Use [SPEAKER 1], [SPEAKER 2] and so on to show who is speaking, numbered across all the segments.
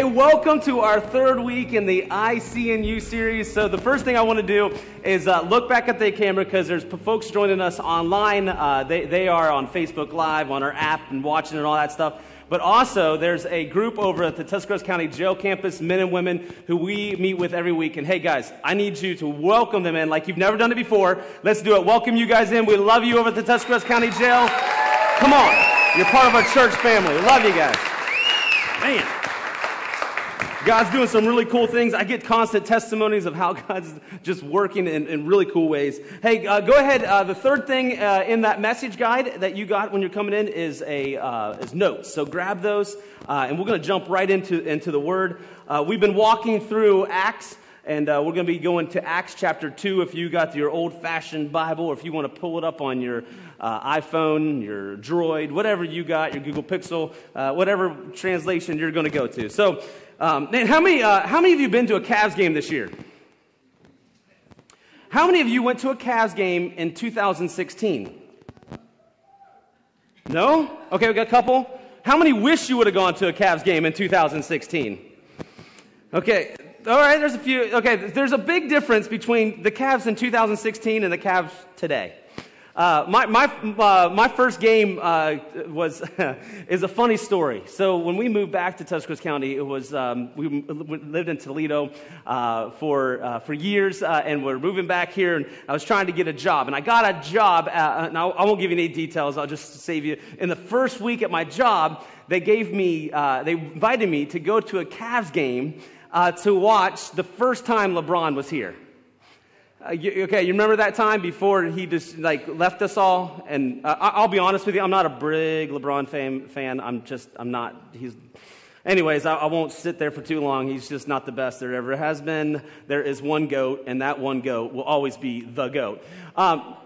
[SPEAKER 1] Hey, welcome to our third week in the ICNU series. So, the first thing I want to do is uh, look back at the camera because there's folks joining us online. Uh, they, they are on Facebook Live, on our app, and watching and all that stuff. But also, there's a group over at the Tuscarawas County Jail Campus, men and women, who we meet with every week. And hey, guys, I need you to welcome them in like you've never done it before. Let's do it. Welcome you guys in. We love you over at the Tuscarawas County Jail. Come on. You're part of our church family. Love you guys. Man. God's doing some really cool things. I get constant testimonies of how God's just working in, in really cool ways. Hey, uh, go ahead. Uh, the third thing uh, in that message guide that you got when you're coming in is a uh, is notes. So grab those, uh, and we're going to jump right into into the Word. Uh, we've been walking through Acts. And uh, we're going to be going to Acts chapter 2 if you got your old fashioned Bible, or if you want to pull it up on your uh, iPhone, your Droid, whatever you got, your Google Pixel, uh, whatever translation you're going to go to. So, um, man, how many, uh, how many of you been to a Cavs game this year? How many of you went to a Cavs game in 2016? No? Okay, we got a couple. How many wish you would have gone to a Cavs game in 2016? Okay, all right, there's a few. Okay, there's a big difference between the Cavs in 2016 and the Cavs today. Uh, my, my, uh, my first game uh, was is a funny story. So when we moved back to Tuscarawas County, it was um, we lived in Toledo uh, for uh, for years, uh, and we're moving back here. And I was trying to get a job, and I got a job. At, now I won't give you any details. I'll just save you. In the first week at my job, they gave me they invited me to go to a Cavs game to watch the first time LeBron was here. Uh, you, okay, you remember that time before he just like left us all? And uh, I'll be honest with you, I'm not a big LeBron fan. fan. I'm just, I'm not. He's. Anyways, I, I, won't sit there for too long. He's just not the best there ever has been. There is one goat, and that one goat will always be the goat. Um,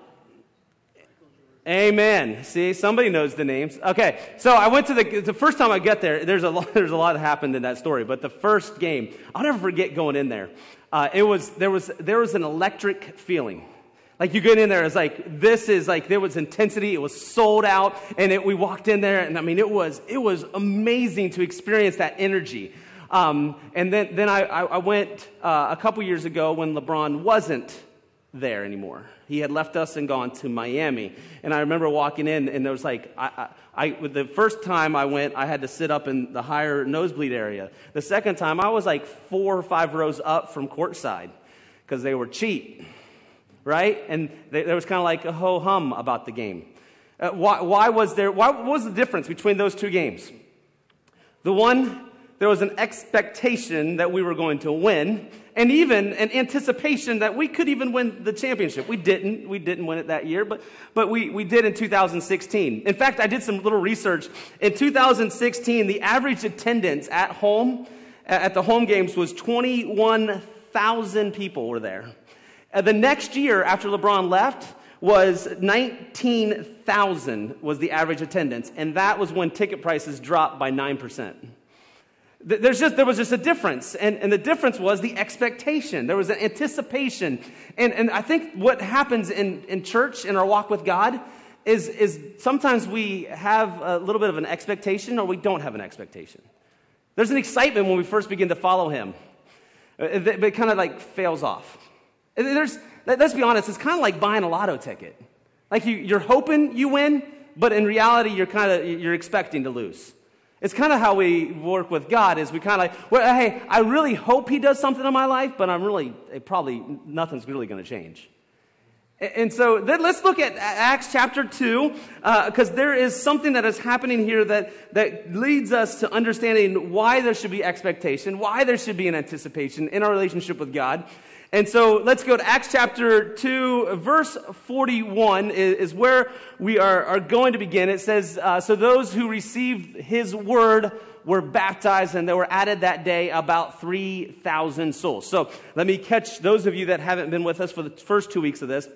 [SPEAKER 1] Amen. See, somebody knows the names. Okay, so I went to the, the first time I get there, there's a, lot, there's a lot happened in that story, but the first game, I'll never forget going in there uh, it was, there, was, there was an electric feeling. Like you get in there, it's like, this is like, there was intensity. It was sold out. And it, we walked in there, and I mean, it was, it was amazing to experience that energy. Um, and then, then I, I went uh, a couple years ago when LeBron wasn't there anymore. He had left us and gone to Miami. And I remember walking in, and there was like, I, I, I, the first time I went, I had to sit up in the higher nosebleed area. The second time, I was like four or five rows up from courtside because they were cheap, right? And they, there was kind of like a ho hum about the game. Uh, why, why was there, why, what was the difference between those two games? The one, there was an expectation that we were going to win and even an anticipation that we could even win the championship. We didn't. We didn't win it that year, but, but we, we did in 2016. In fact, I did some little research. In 2016, the average attendance at home, at the home games, was 21,000 people were there. Uh, the next year, after LeBron left, was 19,000 was the average attendance, and that was when ticket prices dropped by 9%. There's just, there was just a difference. And, and the difference was the expectation. There was an anticipation. And, and I think what happens in, in church, in our walk with God, is, is sometimes we have a little bit of an expectation or we don't have an expectation. There's an excitement when we first begin to follow Him, uh, but it kind of like fails off. There's, let's be honest, it's kind of like buying a lotto ticket. Like you, you're hoping you win, but in reality, you're kind of you're expecting to lose. It's kind of how we work with God is we kind of like, well, hey, I really hope he does something in my life, but I'm really, probably, nothing's really going to change. And so then let's look at Acts chapter 2, because uh, there is something that is happening here that, that leads us to understanding why there should be expectation, why there should be an anticipation in our relationship with God. And so let's go to Acts chapter 2, verse 41 is, where we are, are, going to begin. It says, uh, So those who received his word were baptized, and there were added that day about 3,000 souls. So let me catch those of you that haven't been with us for the first two weeks of this.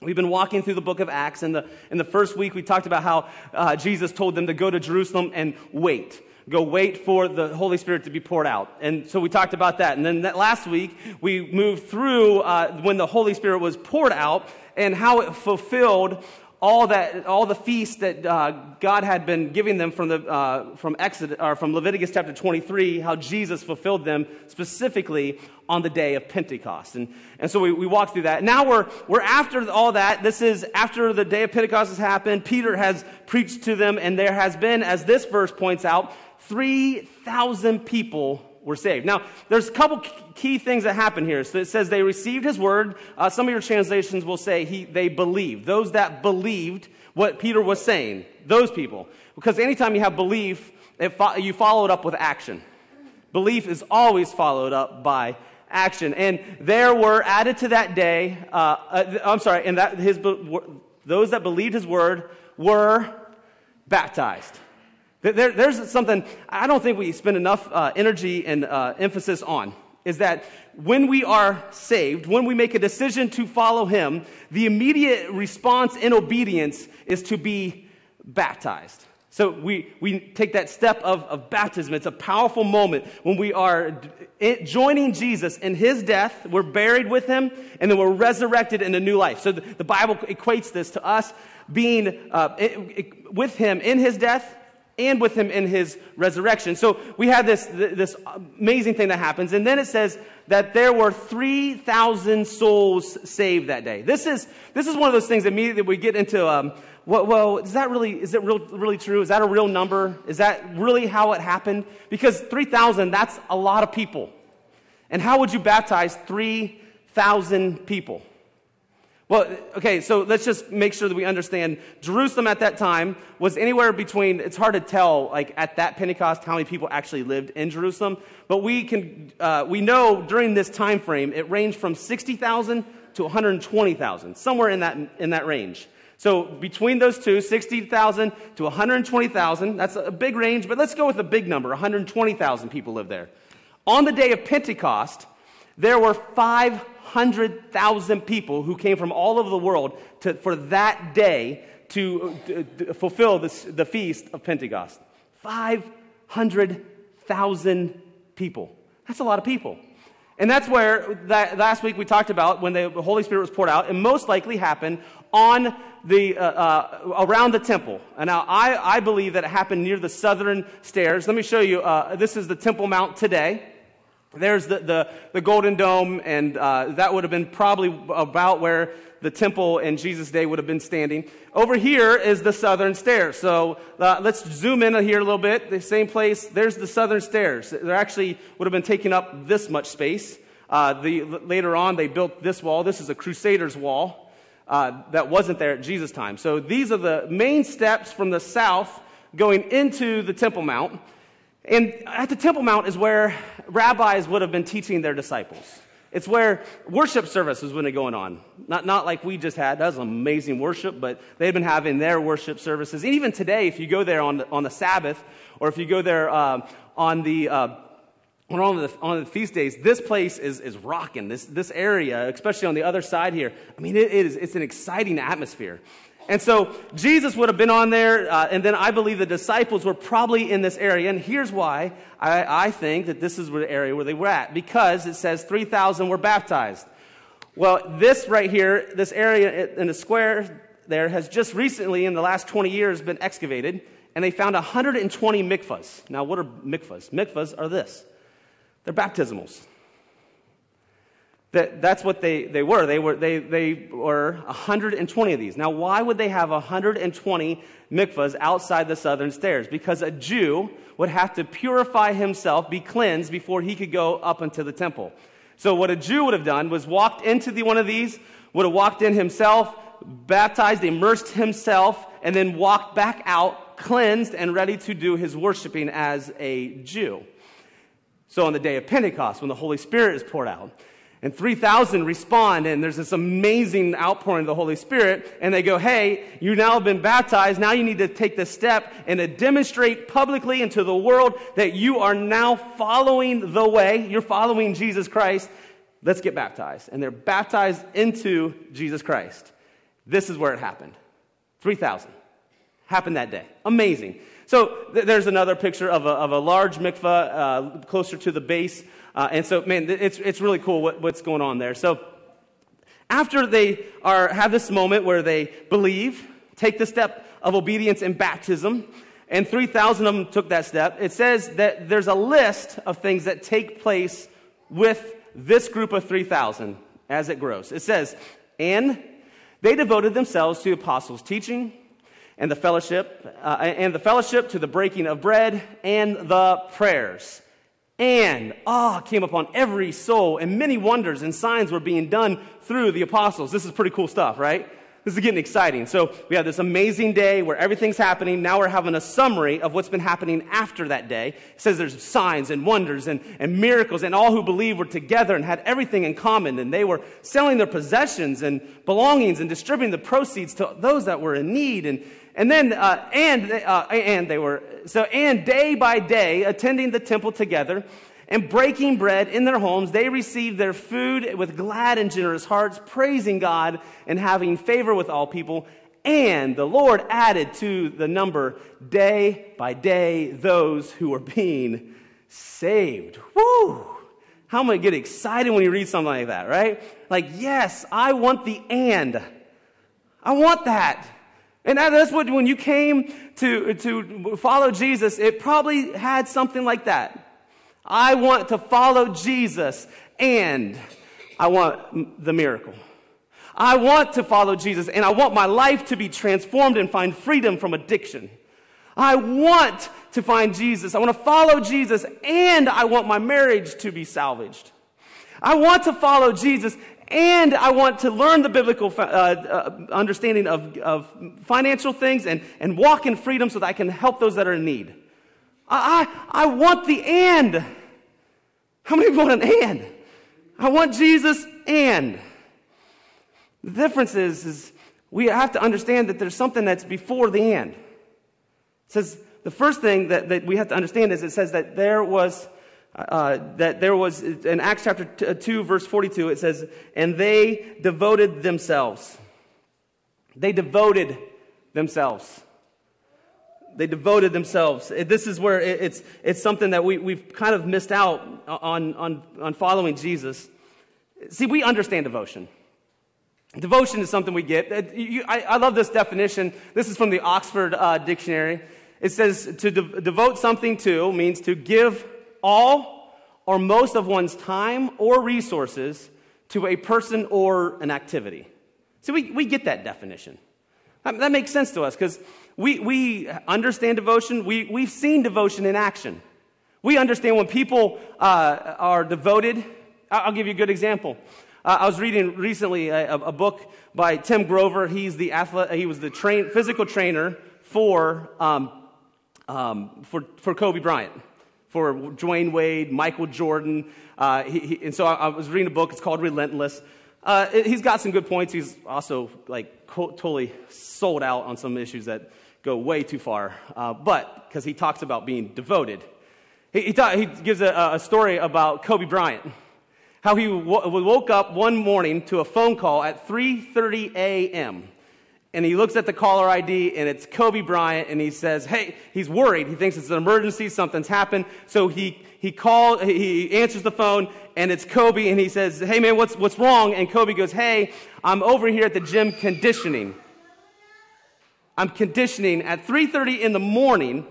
[SPEAKER 1] We've been walking through the book of Acts. In the, in the first week, we talked about how uh, Jesus told them to go to Jerusalem and wait go wait for the Holy Spirit to be poured out. And so we talked about that. And then that last week, we moved through uh, when the Holy Spirit was poured out and how it fulfilled all that, all the feasts that uh, God had been giving them from the uh, from Exodus or from Leviticus chapter 23, how Jesus fulfilled them specifically on the day of Pentecost. And, and so we, we walked through that. Now we're, we're after all that. This is after the day of Pentecost has happened. Peter has preached to them, and there has been, as this verse points out, 3,000 people were saved. Now, there's a couple key things that happen here. So it says they received his word. Uh, some of your translations will say he, they believed. Those that believed what Peter was saying, those people. Because anytime you have belief, fo- you follow it up with action. Belief is always followed up by action. And there were added to that day, uh, uh, I'm sorry, and that his, those that believed his word were baptized. There, there's something I don't think we spend enough uh, energy and uh, emphasis on is that when we are saved, when we make a decision to follow Him, the immediate response in obedience is to be baptized. So we, we take that step of, of baptism. It's a powerful moment when we are joining Jesus in his death. We're buried with him, and then we're resurrected in a new life. So the, the Bible equates this to us being uh, it, it, with him in his death and with him in his resurrection. So we have this, this amazing thing that happens. And then it says that there were 3,000 souls saved that day. This is, this is one of those things immediately we get into, um, well, well, is that really, is it real, really true? Is that a real number? Is that really how it happened? Because 3,000, that's a lot of people. And how would you baptize 3,000 people? Well, okay, so let's just make sure that we understand. Jerusalem at that time was anywhere between, it's hard to tell, like at that Pentecost, how many people actually lived in Jerusalem. But we can, uh, we know during this time frame, it ranged from 60,000 to 120,000, somewhere in that, in that range. So between those two, 60,000 to 120,000, that's a big range, but let's go with a big number. 120,000 people live there. On the day of Pentecost, there were 500,000 people who came from all over the world to, for that day to, to, to fulfill this, the feast of Pentecost. 500,000 people. That's a lot of people. And that's where that, last week we talked about when the Holy Spirit was poured out, and most likely happened on the, uh, uh, around the temple. And now I, I believe that it happened near the southern stairs. Let me show you. Uh, this is the Temple Mount today. There's the, the, the Golden Dome, and uh, that would have been probably about where the temple in Jesus' day would have been standing. Over here is the southern stairs. So uh, let's zoom in here a little bit. The same place, there's the southern stairs. They actually would have been taking up this much space. Uh, the, later on, they built this wall. This is a Crusaders' wall uh, that wasn't there at Jesus' time. So these are the main steps from the south going into the Temple Mount. And at the Temple Mount is where rabbis would have been teaching their disciples. It's where worship services would have been going on. Not, not like we just had. That was amazing worship, but they'd been having their worship services. And even today, if you go there on the, on the Sabbath, or if you go there uh, on the uh, on the, on the feast days, this place is, is rocking. This, this area, especially on the other side here, I mean, it, it is, it's an exciting atmosphere. And so Jesus would have been on there, uh, and then I believe the disciples were probably in this area. And here's why I, I think that this is the area where they were at because it says 3,000 were baptized. Well, this right here, this area in the square there, has just recently, in the last 20 years, been excavated, and they found 120 mikvahs. Now, what are mikvahs? Mikvahs are this they're baptismals. That, that's what they, they were. They were, they, they were 120 of these. Now, why would they have 120 mikvahs outside the southern stairs? Because a Jew would have to purify himself, be cleansed, before he could go up into the temple. So, what a Jew would have done was walked into the, one of these, would have walked in himself, baptized, immersed himself, and then walked back out, cleansed, and ready to do his worshiping as a Jew. So, on the day of Pentecost, when the Holy Spirit is poured out, and 3,000 respond, and there's this amazing outpouring of the Holy Spirit. And they go, Hey, you now have been baptized. Now you need to take the step and to demonstrate publicly into the world that you are now following the way. You're following Jesus Christ. Let's get baptized. And they're baptized into Jesus Christ. This is where it happened 3,000. Happened that day. Amazing. So th- there's another picture of a, of a large mikvah uh, closer to the base uh, and so, man, it's, it's really cool what, what's going on there. So, after they are, have this moment where they believe, take the step of obedience and baptism, and 3,000 of them took that step. It says that there's a list of things that take place with this group of 3,000 as it grows. It says, and they devoted themselves to apostles' teaching and the fellowship, uh, and the fellowship to the breaking of bread and the prayers. And awe came upon every soul, and many wonders and signs were being done through the apostles. This is pretty cool stuff, right? This is getting exciting. So we have this amazing day where everything's happening. Now we're having a summary of what's been happening after that day. It says there's signs and wonders and, and miracles, and all who believed were together and had everything in common. And they were selling their possessions and belongings and distributing the proceeds to those that were in need. And, and then, uh, and, uh, and they were, so, and day by day, attending the temple together and breaking bread in their homes, they received their food with glad and generous hearts, praising God and having favor with all people. And the Lord added to the number day by day those who were being saved. Woo! How many get excited when you read something like that, right? Like, yes, I want the and. I want that. And that's what, when you came to, to follow Jesus, it probably had something like that. I want to follow Jesus and I want the miracle. I want to follow Jesus and I want my life to be transformed and find freedom from addiction. I want to find Jesus. I want to follow Jesus and I want my marriage to be salvaged. I want to follow Jesus and I want to learn the biblical uh, uh, understanding of, of financial things and, and walk in freedom so that I can help those that are in need. I, I, I want the and. How many want an and? I want Jesus and. The difference is, is we have to understand that there's something that's before the and. It says the first thing that, that we have to understand is it says that there was uh, that there was in Acts chapter 2 verse 42 it says and they devoted themselves. They devoted themselves they devoted themselves. This is where it's, it's something that we, we've kind of missed out on, on, on following Jesus. See, we understand devotion. Devotion is something we get. I, I love this definition. This is from the Oxford uh, Dictionary. It says to de- devote something to means to give all or most of one's time or resources to a person or an activity. See, we, we get that definition. That, that makes sense to us because we, we understand devotion. We, we've seen devotion in action. We understand when people uh, are devoted. I'll give you a good example. Uh, I was reading recently a, a, book by Tim Grover. He's the athlete, he was the train, physical trainer for, um, um, for, for Kobe Bryant, for Dwyane Wade, Michael Jordan. Uh, he, he, and so I, I, was reading a book. It's called Relentless. Uh, he's got some good points. He's also like totally sold out on some issues that go way too far. Uh, but because he talks about being devoted, he, he, ta- he gives a, a, story about Kobe Bryant, how he w- woke up one morning to a phone call at 3:30 a.m. And he looks at the caller ID and it's Kobe Bryant and he says, Hey, he's worried. He thinks it's an emergency, something's happened. So he, he calls, he answers the phone and it's Kobe and he says, Hey man, what's, what's wrong? And Kobe goes, Hey, I'm over here at the gym conditioning. I'm conditioning at 3.30 in the morning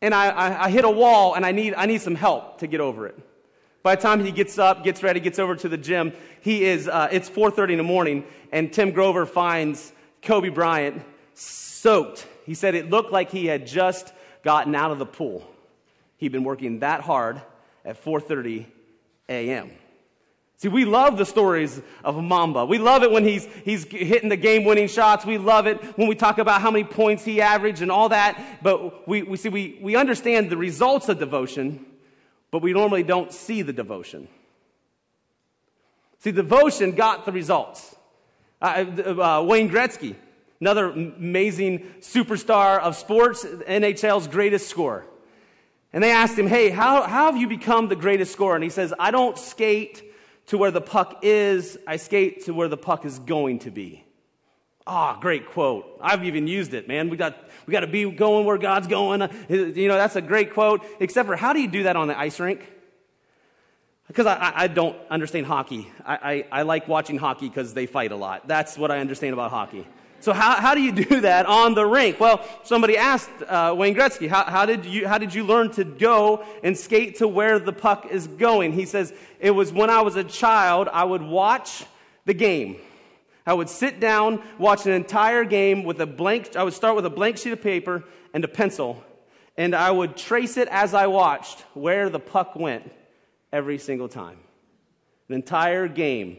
[SPEAKER 1] and I, I, I, hit a wall and I need, I need some help to get over it. By the time he gets up, gets ready, gets over to the gym, he is, uh, it's 4.30 in the morning and Tim Grover finds Kobe Bryant soaked. He said it looked like he had just gotten out of the pool. He'd been working that hard at 4.30 a.m. See, we love the stories of Mamba. We love it when he's, he's hitting the game winning shots. We love it when we talk about how many points he averaged and all that. But we, we see, we, we understand the results of devotion, but we normally don't see the devotion. See, devotion got the results. Uh, uh, Wayne Gretzky, another amazing superstar of sports, NHL's greatest scorer. And they asked him, Hey, how, how have you become the greatest scorer? And he says, I don't skate to where the puck is, I skate to where the puck is going to be. Ah, oh, great quote. I've even used it, man. We got, we got to be going where God's going. You know, that's a great quote. Except for how do you do that on the ice rink? Because I, I don't understand hockey. I, I, I like watching hockey because they fight a lot. That's what I understand about hockey. So how, how do you do that on the rink? Well, somebody asked uh, Wayne Gretzky, how, how, did you, how did you learn to go and skate to where the puck is going? He says, it was when I was a child, I would watch the game. I would sit down, watch an entire game with a blank, I would start with a blank sheet of paper and a pencil, and I would trace it as I watched where the puck went every single time. An entire game,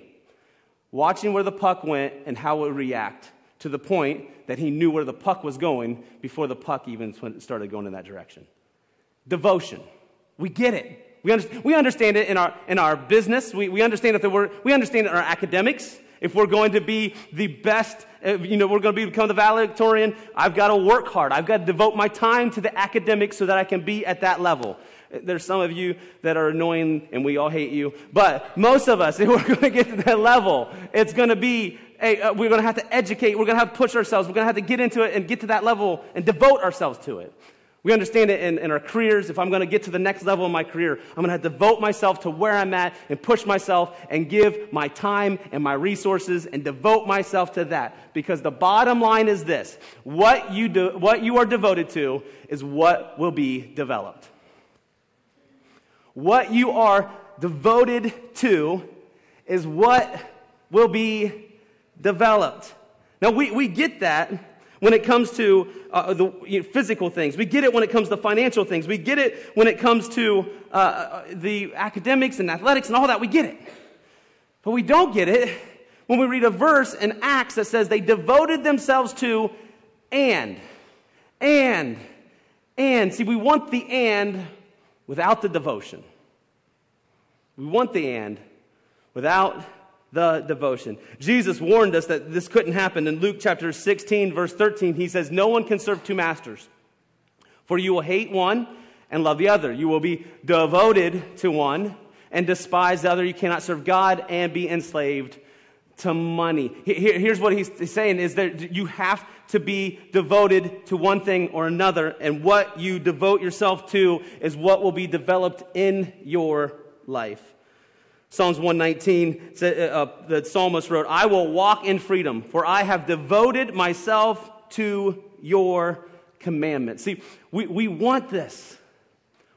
[SPEAKER 1] watching where the puck went and how it would react to the point that he knew where the puck was going before the puck even started going in that direction. Devotion. We get it. We, understand, we understand it in our, in our business. We, we understand it we're, we understand it in our academics. If we're going to be the best, you know, we're going to be, become the valedictorian, I've got to work hard. I've got to devote my time to the academics so that I can be at that level. There's some of you that are annoying and we all hate you. But most of us, if we're going to get to that level, it's going to be, uh, we're going to have to educate. We're going to have to push ourselves. We're going to have to get into it and get to that level and devote ourselves to it. We understand it in, in our careers. If I'm going to get to the next level in my career, I'm going to have to devote myself to where I'm at and push myself and give my time and my resources and devote myself to that. Because the bottom line is this what you, do, what you are devoted to is what will be developed. What you are devoted to is what will be developed. Now, we, we get that when it comes to uh, the you know, physical things. We get it when it comes to financial things. We get it when it comes to uh, uh, the academics and athletics and all that. We get it. But we don't get it when we read a verse in Acts that says they devoted themselves to and, and, and. See, we want the and without the devotion. We want the and without the devotion. Jesus warned us that this couldn't happen. In Luke chapter 16, verse 13, he says, No one can serve two masters, for you will hate one and love the other. You will be devoted to one and despise the other. You cannot serve God and be enslaved to money. here's what he's saying is that you have to be devoted to one thing or another, and what you devote yourself to is what will be developed in your life. Psalms 119, uh, uh, the psalmist wrote, I will walk in freedom, for I have devoted myself to your commandments. See, we, we want this.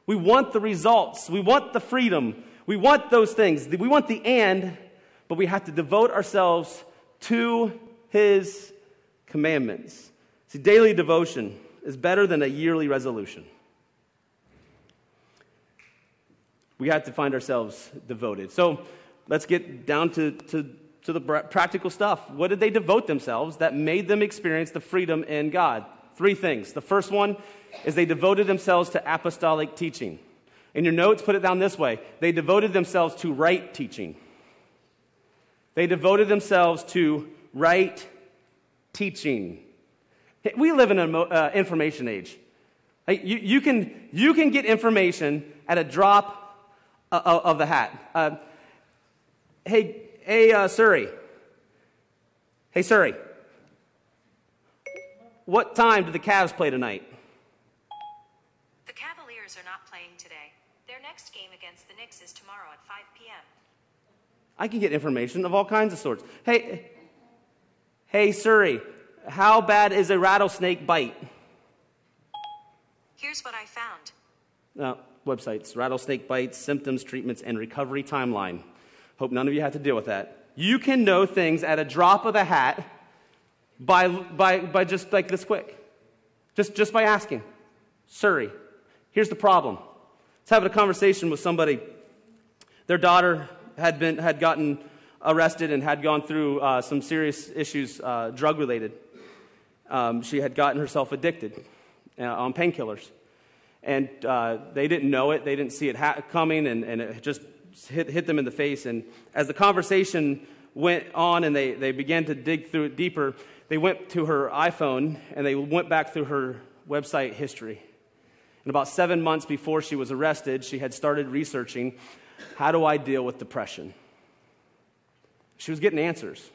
[SPEAKER 1] We want the results. We want the freedom. We want those things. We want the and, but we have to devote ourselves to his commandments. See, daily devotion is better than a yearly resolution. we have to find ourselves devoted. So let's get down to, to, to the practical stuff. What did they devote themselves that made them experience the freedom in God? Three things. The first one is they devoted themselves to apostolic teaching. In your notes, put it down this way they devoted themselves to right teaching. They devoted themselves to right teaching. We live in an uh, information age. You, you, can, you can get information at a drop uh, of the hat. Uh, hey, hey, uh, Siri. Hey, Siri. What time do the Cavs play tonight?
[SPEAKER 2] The Cavaliers are not playing today. Their next game against the Knicks is tomorrow at 5 p.m.
[SPEAKER 1] I can get information of all kinds of sorts. Hey, hey, Siri. How bad is a rattlesnake bite?
[SPEAKER 2] Here's what I found.
[SPEAKER 1] Uh, websites rattlesnake bites, symptoms, treatments, and recovery timeline. Hope none of you have to deal with that. You can know things at a drop of a hat by, by, by just like this quick. Just, just by asking. Siri, here's the problem. It's having a conversation with somebody. Their daughter had, been, had gotten arrested and had gone through uh, some serious issues, uh, drug related. Um, she had gotten herself addicted uh, on painkillers and uh, they didn't know it. They didn't see it ha- coming, and, and it just hit, hit them in the face. And as the conversation went on and they, they began to dig through it deeper, they went to her iPhone and they went back through her website history. And about seven months before she was arrested, she had started researching how do I deal with depression? She was getting answers,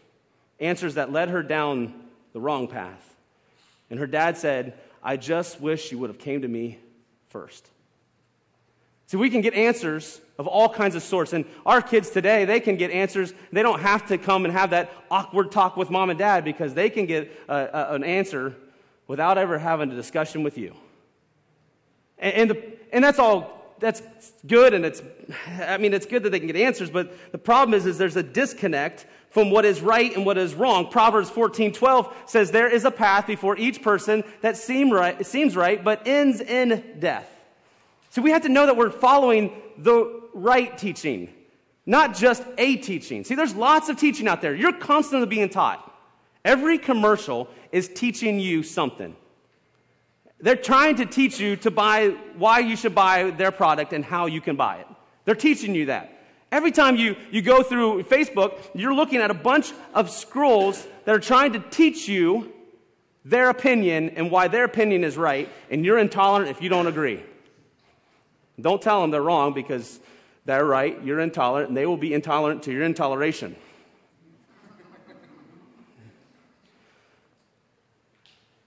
[SPEAKER 1] answers that led her down the wrong path. And her dad said, I just wish you would have came to me first. See, we can get answers of all kinds of sorts. And our kids today, they can get answers. They don't have to come and have that awkward talk with mom and dad because they can get a, a, an answer without ever having a discussion with you. And, and, the, and that's all, that's good. And it's, I mean, it's good that they can get answers. But the problem is, is there's a disconnect from what is right and what is wrong. Proverbs 14, 12 says, There is a path before each person that seem right, seems right, but ends in death. So we have to know that we're following the right teaching, not just a teaching. See, there's lots of teaching out there. You're constantly being taught. Every commercial is teaching you something. They're trying to teach you to buy why you should buy their product and how you can buy it. They're teaching you that. Every time you, you go through Facebook, you're looking at a bunch of scrolls that are trying to teach you their opinion and why their opinion is right, and you're intolerant if you don't agree. Don't tell them they're wrong because they're right, you're intolerant, and they will be intolerant to your intoleration.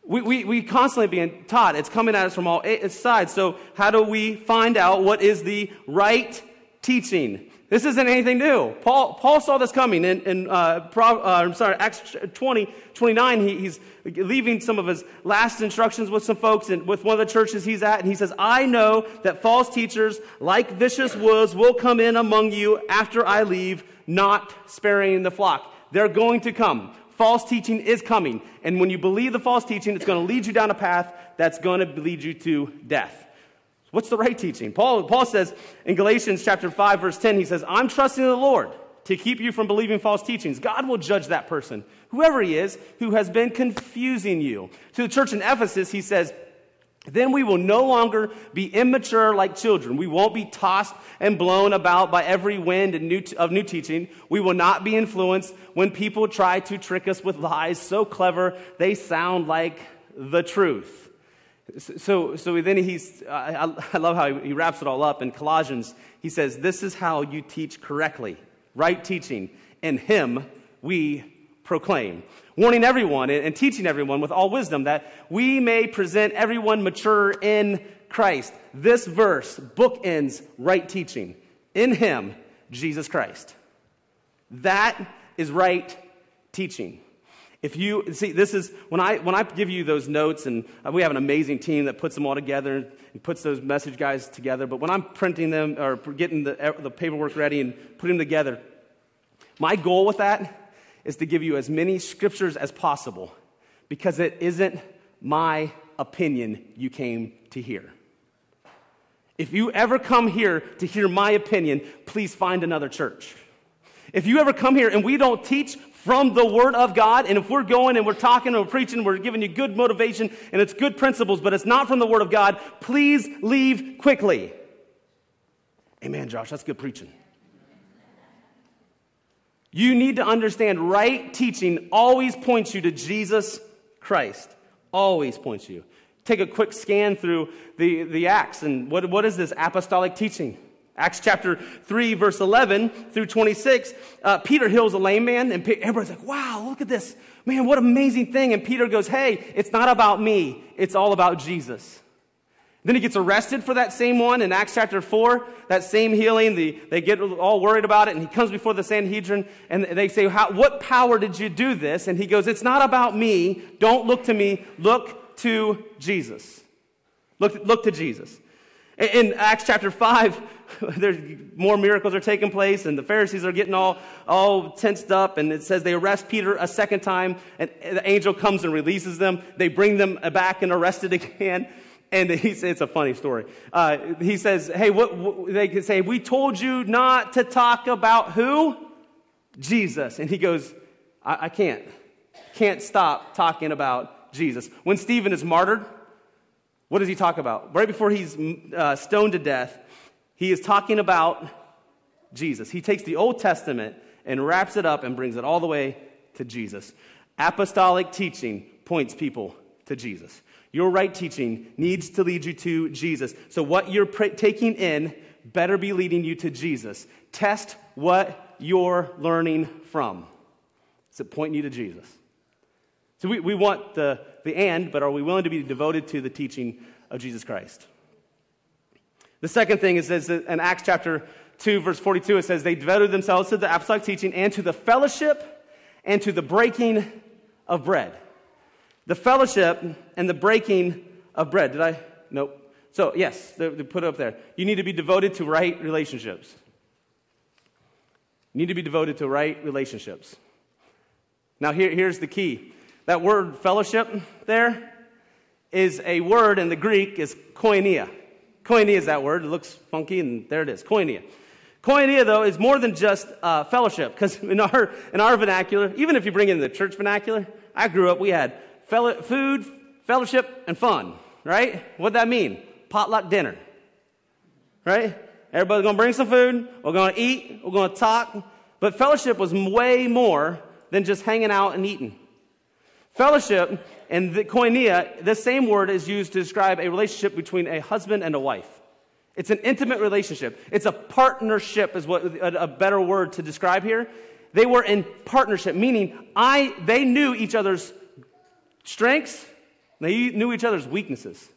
[SPEAKER 1] We, we, we constantly being taught. It's coming at us from all sides. So, how do we find out what is the right teaching? This isn't anything new. Paul, Paul saw this coming in, in uh, Pro, uh, I'm sorry, Acts 20, 29. He, he's leaving some of his last instructions with some folks and with one of the churches he's at. And he says, I know that false teachers like vicious wolves will come in among you after I leave, not sparing the flock. They're going to come. False teaching is coming. And when you believe the false teaching, it's going to lead you down a path that's going to lead you to death. What's the right teaching? Paul, Paul says in Galatians chapter 5, verse 10, he says, I'm trusting the Lord to keep you from believing false teachings. God will judge that person, whoever he is, who has been confusing you. To the church in Ephesus, he says, then we will no longer be immature like children. We won't be tossed and blown about by every wind of new teaching. We will not be influenced when people try to trick us with lies so clever they sound like the truth. So, so then he's, I, I love how he wraps it all up in Colossians. He says, This is how you teach correctly, right teaching. In him we proclaim, warning everyone and teaching everyone with all wisdom that we may present everyone mature in Christ. This verse bookends right teaching. In him, Jesus Christ. That is right teaching. If you see, this is when I when I give you those notes, and uh, we have an amazing team that puts them all together and puts those message guys together. But when I'm printing them or getting the, the paperwork ready and putting them together, my goal with that is to give you as many scriptures as possible, because it isn't my opinion you came to hear. If you ever come here to hear my opinion, please find another church. If you ever come here and we don't teach from the Word of God. And if we're going and we're talking and we're preaching, we're giving you good motivation and it's good principles, but it's not from the Word of God, please leave quickly. Amen, Josh. That's good preaching. You need to understand right teaching always points you to Jesus Christ. Always points you. Take a quick scan through the, the Acts and what, what is this apostolic teaching? Acts chapter 3, verse 11 through 26, uh, Peter heals a lame man, and everybody's like, wow, look at this. Man, what amazing thing. And Peter goes, hey, it's not about me, it's all about Jesus. Then he gets arrested for that same one in Acts chapter 4, that same healing. The, they get all worried about it, and he comes before the Sanhedrin, and they say, What power did you do this? And he goes, It's not about me. Don't look to me. Look to Jesus. Look, look to Jesus. In Acts chapter 5, there's more miracles are taking place, and the Pharisees are getting all, all tensed up, and it says they arrest Peter a second time, and the angel comes and releases them. They bring them back and arrested again. And he says, it's a funny story. Uh, he says, hey, what, what, they can say, we told you not to talk about who? Jesus. And he goes, I, I can't. Can't stop talking about Jesus. When Stephen is martyred, what does he talk about? Right before he's uh, stoned to death, he is talking about Jesus. He takes the Old Testament and wraps it up and brings it all the way to Jesus. Apostolic teaching points people to Jesus. Your right teaching needs to lead you to Jesus. So, what you're pr- taking in better be leading you to Jesus. Test what you're learning from. Is it pointing you to Jesus? So, we, we want the the and, but are we willing to be devoted to the teaching of Jesus Christ? The second thing is, is in Acts chapter 2, verse 42, it says, They devoted themselves to the apostolic teaching and to the fellowship and to the breaking of bread. The fellowship and the breaking of bread. Did I? Nope. So, yes, they, put it up there. You need to be devoted to right relationships. You need to be devoted to right relationships. Now, here, here's the key that word fellowship there is a word in the Greek is koinia. Koinia is that word. It looks funky, and there it is koinia. Koinia, though, is more than just uh, fellowship, because in our, in our vernacular, even if you bring in the church vernacular, I grew up, we had fellow, food, fellowship, and fun, right? What'd that mean? Potluck dinner, right? Everybody's gonna bring some food, we're gonna eat, we're gonna talk, but fellowship was way more than just hanging out and eating. Fellowship and the koinonia, the same word is used to describe a relationship between a husband and a wife. It's an intimate relationship. It's a partnership, is what a, a better word to describe here. They were in partnership, meaning I, they knew each other's strengths, they knew each other's weaknesses.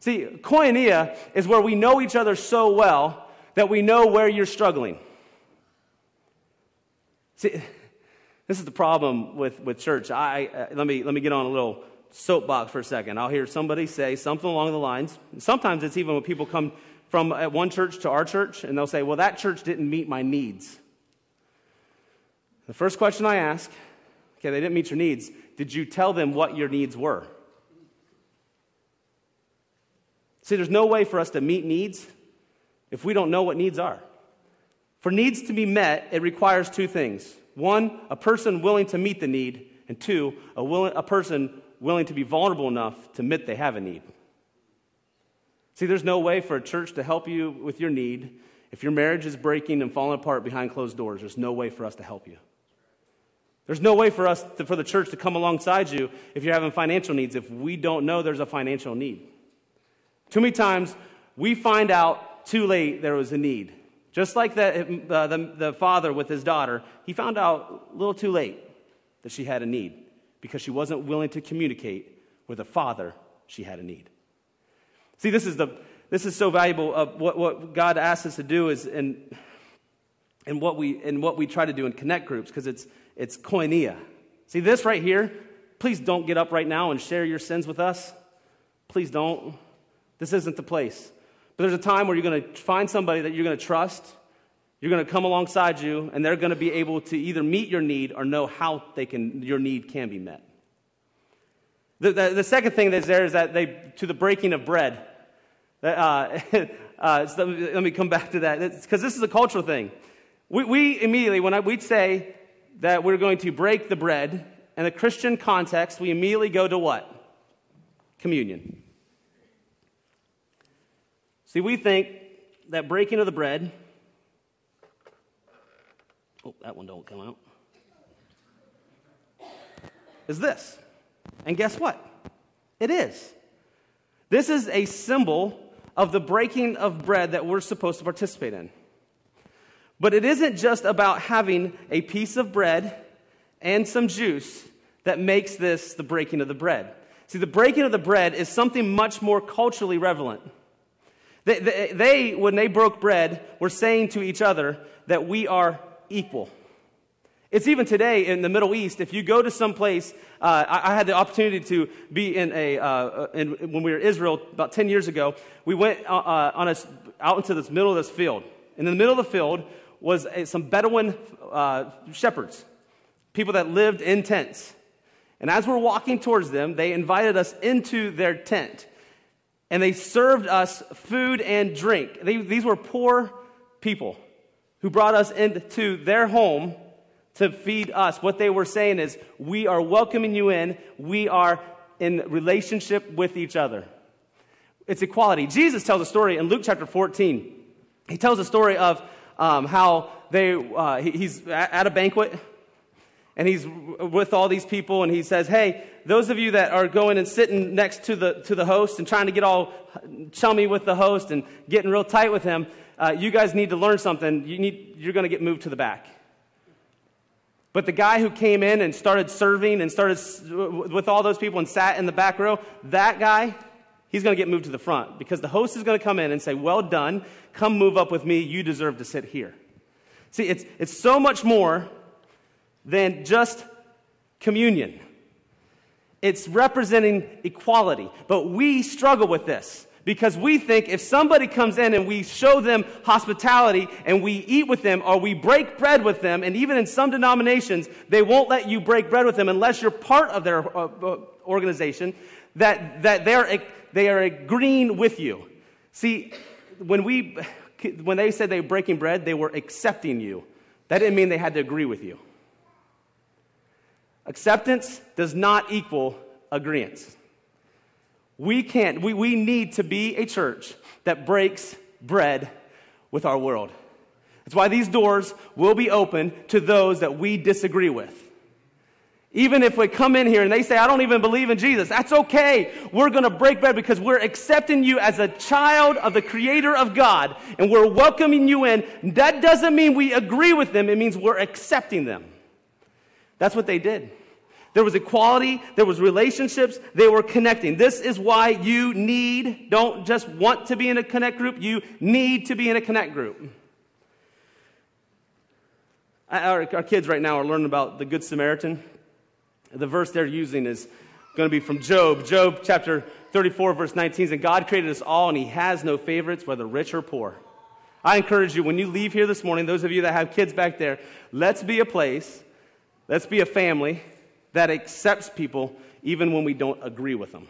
[SPEAKER 1] See, koinonia is where we know each other so well that we know where you're struggling. See, this is the problem with, with church. I, uh, let, me, let me get on a little soapbox for a second. I'll hear somebody say something along the lines. Sometimes it's even when people come from uh, one church to our church and they'll say, Well, that church didn't meet my needs. The first question I ask, okay, they didn't meet your needs. Did you tell them what your needs were? See, there's no way for us to meet needs if we don't know what needs are. For needs to be met, it requires two things one, a person willing to meet the need, and two, a, willing, a person willing to be vulnerable enough to admit they have a need. See, there's no way for a church to help you with your need if your marriage is breaking and falling apart behind closed doors. There's no way for us to help you. There's no way for us, to, for the church to come alongside you if you're having financial needs if we don't know there's a financial need. Too many times we find out too late there was a need. Just like the, uh, the, the father with his daughter, he found out a little too late that she had a need because she wasn't willing to communicate with the father she had a need. See, this is, the, this is so valuable. Uh, what, what God asks us to do is, and, and, what we, and what we try to do in connect groups, because it's, it's koinonia. See, this right here, please don't get up right now and share your sins with us. Please don't. This isn't the place. But there's a time where you're going to find somebody that you're going to trust. You're going to come alongside you, and they're going to be able to either meet your need or know how they can, your need can be met. The, the, the second thing that's there is that they, to the breaking of bread. Uh, uh, so let me come back to that, because this is a cultural thing. We, we immediately, when I, we'd say that we're going to break the bread, in a Christian context, we immediately go to what? Communion. See, we think that breaking of the bread, oh, that one don't come out, is this. And guess what? It is. This is a symbol of the breaking of bread that we're supposed to participate in. But it isn't just about having a piece of bread and some juice that makes this the breaking of the bread. See, the breaking of the bread is something much more culturally relevant. They, they, they, when they broke bread, were saying to each other that we are equal. It's even today in the Middle East. If you go to some place, uh, I, I, had the opportunity to be in a, uh, in, when we were in Israel about 10 years ago. We went uh, uh on a, out into this middle of this field. And in the middle of the field was some Bedouin uh, shepherds, people that lived in tents. And as we're walking towards them, they invited us into their tent and they served us food and drink. They, these were poor people who brought us into their home to feed us. What they were saying is, We are welcoming you in, we are in relationship with each other. It's equality. Jesus tells a story in Luke chapter 14. He tells a story of um, how they, uh, he, he's at a banquet and he's with all these people and he says hey those of you that are going and sitting next to the to the host and trying to get all chummy with the host and getting real tight with him uh, you guys need to learn something. You need you're going to get moved to the back. But the guy who came in and started serving and started with all those people and sat in the back row that guy he's going to get moved to the front because the host is going to come in and say, Well done, come move up with me, you deserve to sit here. See, it's, it's so much more than just communion. It's representing equality. But we struggle with this because we think if somebody comes in and we show them hospitality and we eat with them or we break bread with them, and even in some denominations, they won't let you break bread with them unless you're part of their uh, uh organization, that, that they're, they are agreeing with you. See, when, we, when they said they were breaking bread, they were accepting you. That didn't mean they had to agree with you. Acceptance does not equal agreement. We can't, we, we need to be a church that breaks bread with our world. That's why these doors will be open to those that we disagree with. Even if we come in here and they say, I don't even believe in Jesus, that's okay. We're going to break bread because we're accepting you as a child of the Creator of God and we're welcoming you in. That doesn't mean we agree with them, it means we're accepting them. That's what they did. There was equality, there was relationships, they were connecting. This is why you need, don't just want to be in a connect group, you need to be in a connect group. Our, our kids right now are learning about the Good Samaritan. The verse they're using is going to be from Job. Job chapter 34, verse 19 says, And God created us all, and He has no favorites, whether rich or poor. I encourage you, when you leave here this morning, those of you that have kids back there, let's be a place, let's be a family that accepts people even when we don't agree with them.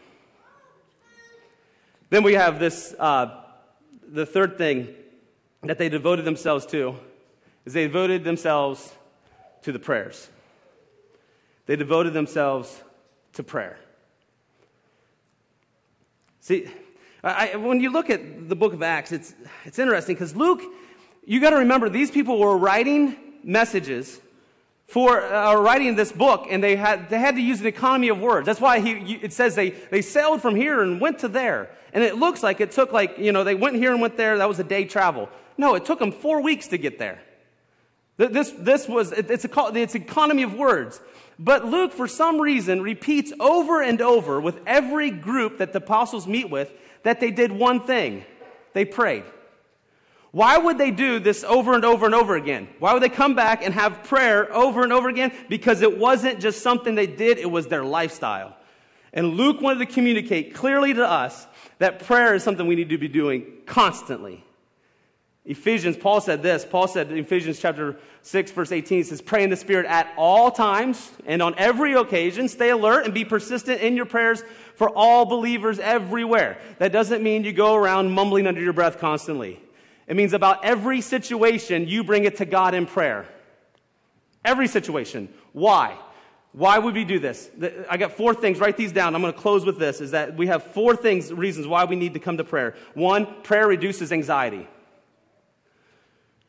[SPEAKER 1] Then we have this, uh, the third thing that they devoted themselves to is they devoted themselves to the prayers. They devoted themselves to prayer. See, I, when you look at the book of Acts, it's, it's interesting because Luke, you got to remember, these people were writing messages for uh, writing this book, and they had, they had to use an economy of words. That's why he, it says they, they sailed from here and went to there. And it looks like it took like, you know, they went here and went there. That was a day travel. No, it took them four weeks to get there. This, this was, it's, a, it's economy of words. But Luke, for some reason, repeats over and over with every group that the apostles meet with that they did one thing. They prayed. Why would they do this over and over and over again? Why would they come back and have prayer over and over again? Because it wasn't just something they did, it was their lifestyle. And Luke wanted to communicate clearly to us that prayer is something we need to be doing constantly. Ephesians, Paul said this. Paul said in Ephesians chapter 6, verse 18, he says, Pray in the Spirit at all times and on every occasion. Stay alert and be persistent in your prayers for all believers everywhere. That doesn't mean you go around mumbling under your breath constantly. It means about every situation, you bring it to God in prayer. Every situation. Why? Why would we do this? I got four things. Write these down. I'm going to close with this is that we have four things, reasons why we need to come to prayer. One, prayer reduces anxiety.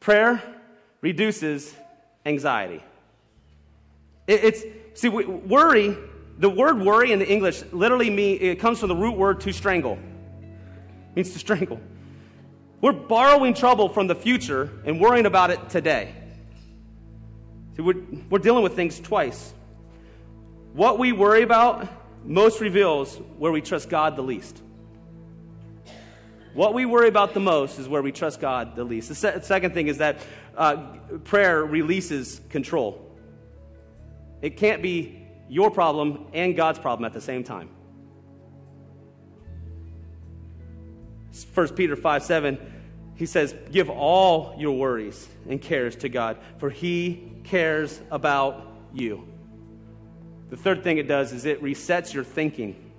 [SPEAKER 1] Prayer reduces anxiety. it's, see, worry, the word worry in the English literally means, it comes from the root word to strangle. It means to strangle. We're borrowing trouble from the future and worrying about it today. See, we're, we're dealing with things twice. What we worry about most reveals where we trust God the least. What we worry about the most is where we trust God the least. The se- second thing is that uh, prayer releases control. It can't be your problem and God's problem at the same time. 1 Peter 5 7, he says, Give all your worries and cares to God, for he cares about you. The third thing it does is it resets your thinking.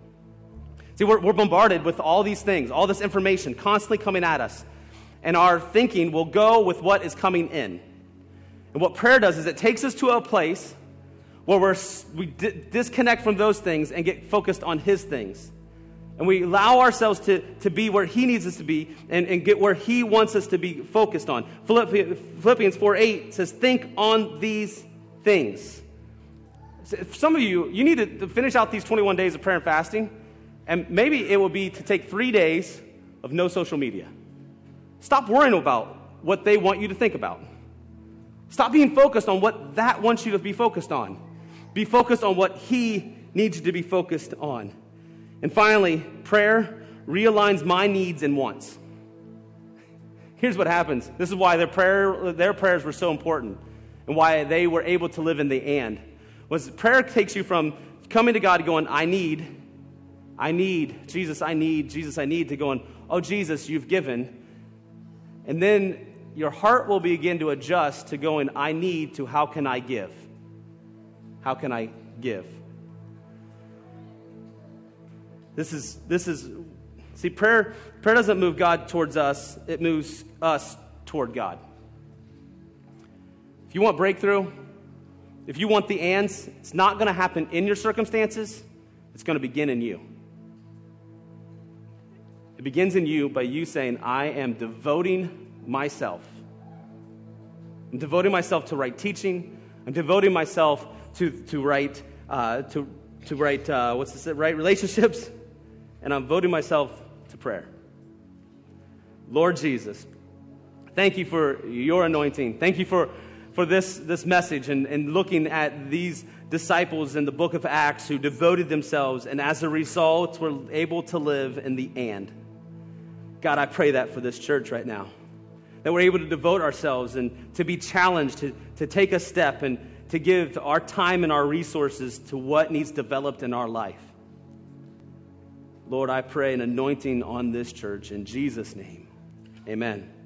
[SPEAKER 1] See, we're, we're bombarded with all these things, all this information constantly coming at us, and our thinking will go with what is coming in. And what prayer does is it takes us to a place where we're, we disconnect from those things and get focused on His things. And we allow ourselves to, to be where He needs us to be and, and get where He wants us to be focused on. Philippians 4 8 says, Think on these things. Some of you, you need to finish out these 21 days of prayer and fasting, and maybe it will be to take three days of no social media. Stop worrying about what they want you to think about. Stop being focused on what that wants you to be focused on. Be focused on what He needs you to be focused on. And finally, prayer realigns my needs and wants. Here's what happens. This is why their, prayer, their prayers were so important and why they were able to live in the and. Was prayer takes you from coming to God going, I need, I need, Jesus, I need, Jesus, I need, to go going, oh, Jesus, you've given. And then your heart will begin to adjust to going, I need, to how can I give? How can I give? This is, this is, see, prayer, prayer doesn't move God towards us, it moves us toward God. If you want breakthrough, if you want the ands, it's not going to happen in your circumstances, it's going to begin in you. It begins in you by you saying, I am devoting myself. I'm devoting myself to right teaching. I'm devoting myself to, to right, uh, to, to right, uh, what's this, right relationships and I'm voting myself to prayer. Lord Jesus, thank you for your anointing. Thank you for, for this, this message and, and looking at these disciples in the book of Acts who devoted themselves and as a result were able to live in the and. God, I pray that for this church right now. That we're able to devote ourselves and to be challenged to, to take a step and to give our time and our resources to what needs developed in our life. Lord, I pray an anointing on this church in Jesus' name. Amen.